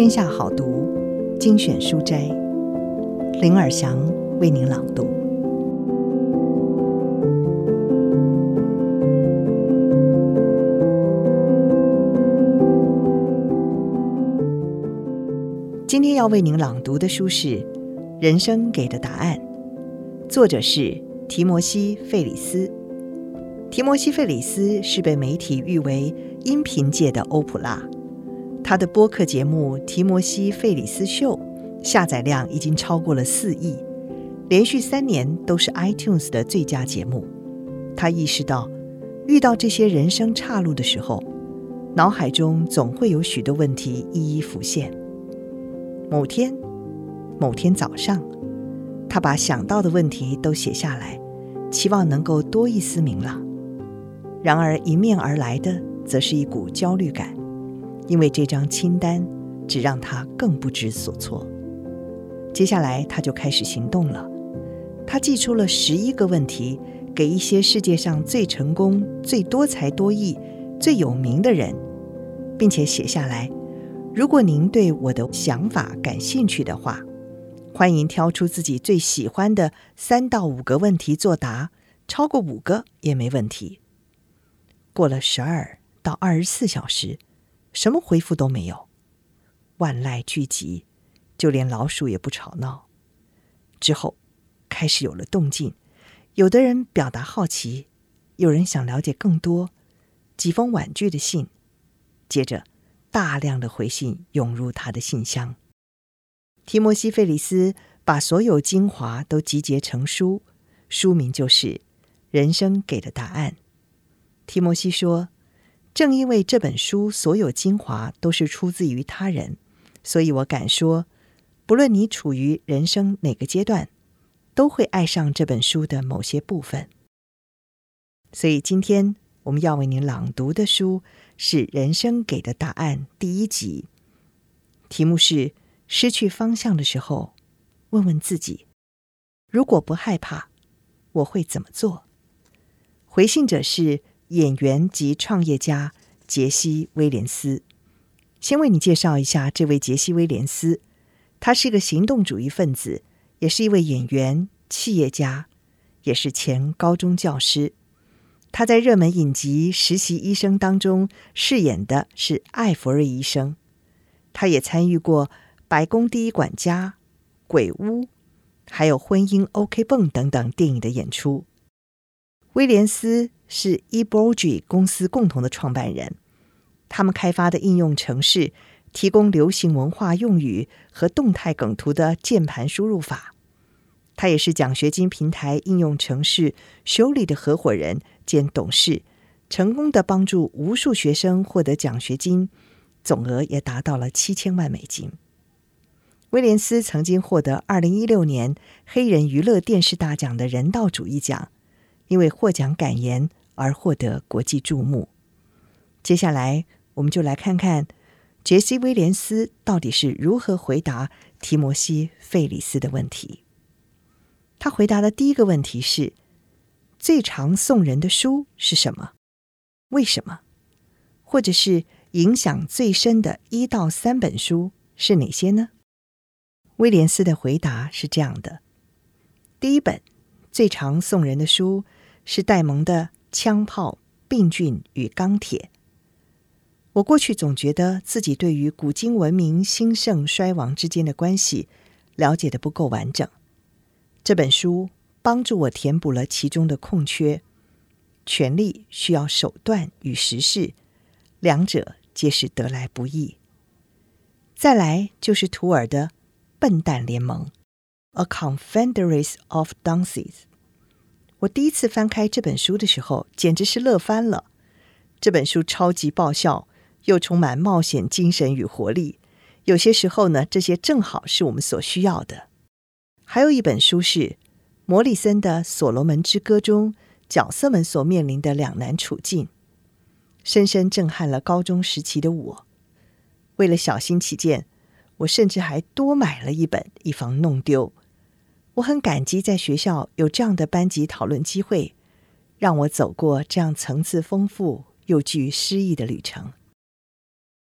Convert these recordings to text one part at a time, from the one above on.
天下好读精选书斋，林尔祥为您朗读。今天要为您朗读的书是《人生给的答案》，作者是提摩西·费里斯。提摩西·费里斯是被媒体誉为音频界的欧普拉。他的播客节目《提摩西·费里斯秀》下载量已经超过了四亿，连续三年都是 iTunes 的最佳节目。他意识到，遇到这些人生岔路的时候，脑海中总会有许多问题一一浮现。某天，某天早上，他把想到的问题都写下来，期望能够多一丝明朗。然而，迎面而来的则是一股焦虑感。因为这张清单只让他更不知所措。接下来，他就开始行动了。他寄出了十一个问题给一些世界上最成功、最多才多艺、最有名的人，并且写下来：如果您对我的想法感兴趣的话，欢迎挑出自己最喜欢的三到五个问题作答，超过五个也没问题。过了十二到二十四小时。什么回复都没有，万籁俱寂，就连老鼠也不吵闹。之后，开始有了动静，有的人表达好奇，有人想了解更多，几封婉拒的信，接着大量的回信涌入他的信箱。提摩西·费里斯把所有精华都集结成书，书名就是《人生给的答案》。提摩西说。正因为这本书所有精华都是出自于他人，所以我敢说，不论你处于人生哪个阶段，都会爱上这本书的某些部分。所以今天我们要为您朗读的书是《人生给的答案》第一集，题目是“失去方向的时候，问问自己：如果不害怕，我会怎么做？”回信者是。演员及创业家杰西·威廉斯，先为你介绍一下这位杰西·威廉斯。他是一个行动主义分子，也是一位演员、企业家，也是前高中教师。他在热门影集《实习医生》当中饰演的是艾弗瑞医生。他也参与过《白宫第一管家》、《鬼屋》，还有《婚姻 OK 绷》等等电影的演出。威廉斯是 eBlogy 公司共同的创办人，他们开发的应用程式提供流行文化用语和动态梗图的键盘输入法。他也是奖学金平台应用程式 Surely 的合伙人兼董事，成功的帮助无数学生获得奖学金，总额也达到了七千万美金。威廉斯曾经获得二零一六年黑人娱乐电视大奖的人道主义奖。因为获奖感言而获得国际注目。接下来，我们就来看看杰西·威廉斯到底是如何回答提摩西·费里斯的问题。他回答的第一个问题是：最常送人的书是什么？为什么？或者是影响最深的一到三本书是哪些呢？威廉斯的回答是这样的：第一本最常送人的书。是戴蒙的《枪炮、病菌与钢铁》。我过去总觉得自己对于古今文明兴盛衰亡之间的关系了解得不够完整。这本书帮助我填补了其中的空缺。权力需要手段与实事，两者皆是得来不易。再来就是图尔的《笨蛋联盟》（A Confederacy of Dunces）。我第一次翻开这本书的时候，简直是乐翻了。这本书超级爆笑，又充满冒险精神与活力。有些时候呢，这些正好是我们所需要的。还有一本书是摩里森的《所罗门之歌》中角色们所面临的两难处境，深深震撼了高中时期的我。为了小心起见，我甚至还多买了一本，以防弄丢。我很感激在学校有这样的班级讨论机会，让我走过这样层次丰富又具诗意的旅程。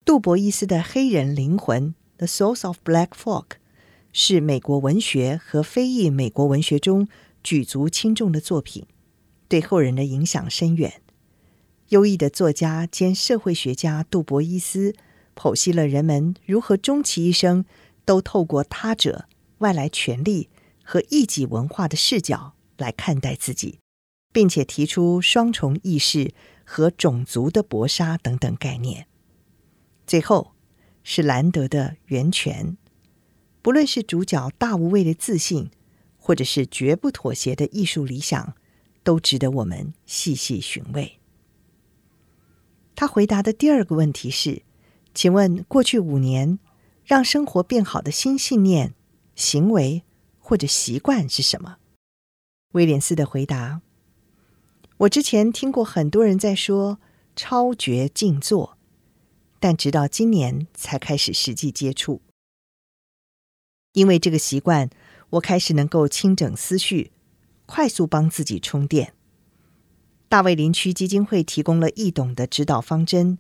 杜博伊斯的《黑人灵魂》《The Souls of Black Folk》是美国文学和非裔美国文学中举足轻重的作品，对后人的影响深远。优异的作家兼社会学家杜博伊斯剖析了人们如何终其一生都透过他者、外来权力和异己文化的视角来看待自己，并且提出双重意识和种族的搏杀等等概念。最后是兰德的源泉，不论是主角大无畏的自信，或者是绝不妥协的艺术理想，都值得我们细细寻味。他回答的第二个问题是：“请问过去五年让生活变好的新信念、行为或者习惯是什么？”威廉斯的回答：“我之前听过很多人在说超觉静坐，但直到今年才开始实际接触。因为这个习惯，我开始能够清整思绪，快速帮自己充电。”大卫林区基金会提供了易懂的指导方针，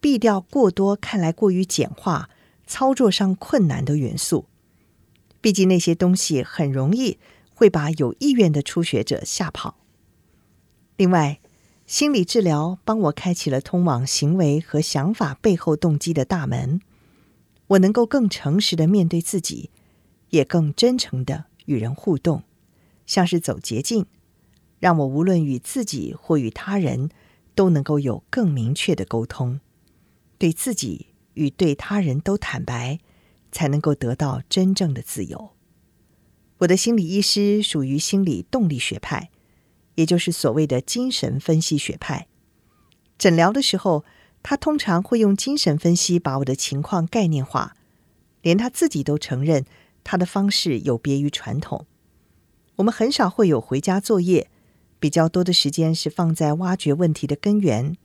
避掉过多看来过于简化、操作上困难的元素。毕竟那些东西很容易会把有意愿的初学者吓跑。另外，心理治疗帮我开启了通往行为和想法背后动机的大门，我能够更诚实的面对自己，也更真诚的与人互动，像是走捷径。让我无论与自己或与他人，都能够有更明确的沟通，对自己与对他人都坦白，才能够得到真正的自由。我的心理医师属于心理动力学派，也就是所谓的精神分析学派。诊疗的时候，他通常会用精神分析把我的情况概念化，连他自己都承认他的方式有别于传统。我们很少会有回家作业。比较多的时间是放在挖掘问题的根源，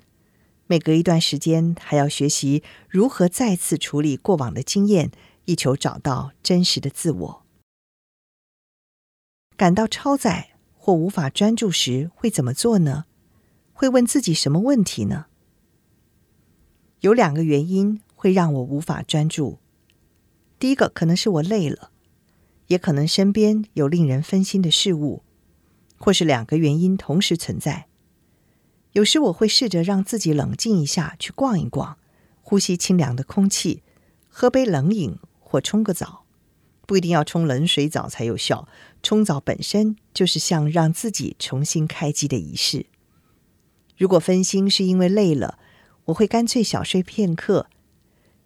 每隔一段时间还要学习如何再次处理过往的经验，以求找到真实的自我。感到超载或无法专注时会怎么做呢？会问自己什么问题呢？有两个原因会让我无法专注。第一个可能是我累了，也可能身边有令人分心的事物。或是两个原因同时存在。有时我会试着让自己冷静一下，去逛一逛，呼吸清凉的空气，喝杯冷饮或冲个澡。不一定要冲冷水澡才有效，冲澡本身就是像让自己重新开机的仪式。如果分心是因为累了，我会干脆小睡片刻。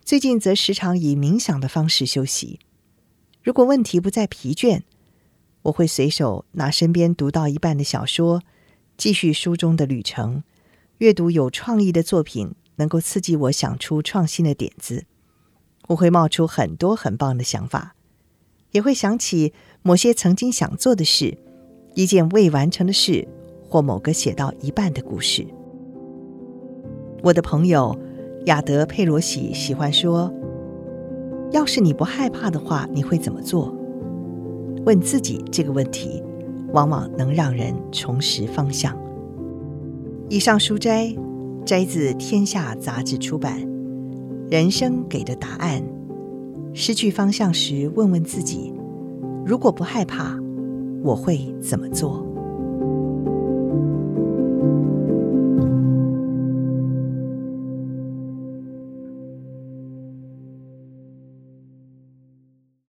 最近则时常以冥想的方式休息。如果问题不在疲倦，我会随手拿身边读到一半的小说，继续书中的旅程。阅读有创意的作品，能够刺激我想出创新的点子。我会冒出很多很棒的想法，也会想起某些曾经想做的事，一件未完成的事，或某个写到一半的故事。我的朋友亚德佩罗西喜欢说：“要是你不害怕的话，你会怎么做？”问自己这个问题，往往能让人重拾方向。以上书摘摘自《天下》杂志出版，《人生给的答案》。失去方向时，问问自己：如果不害怕，我会怎么做？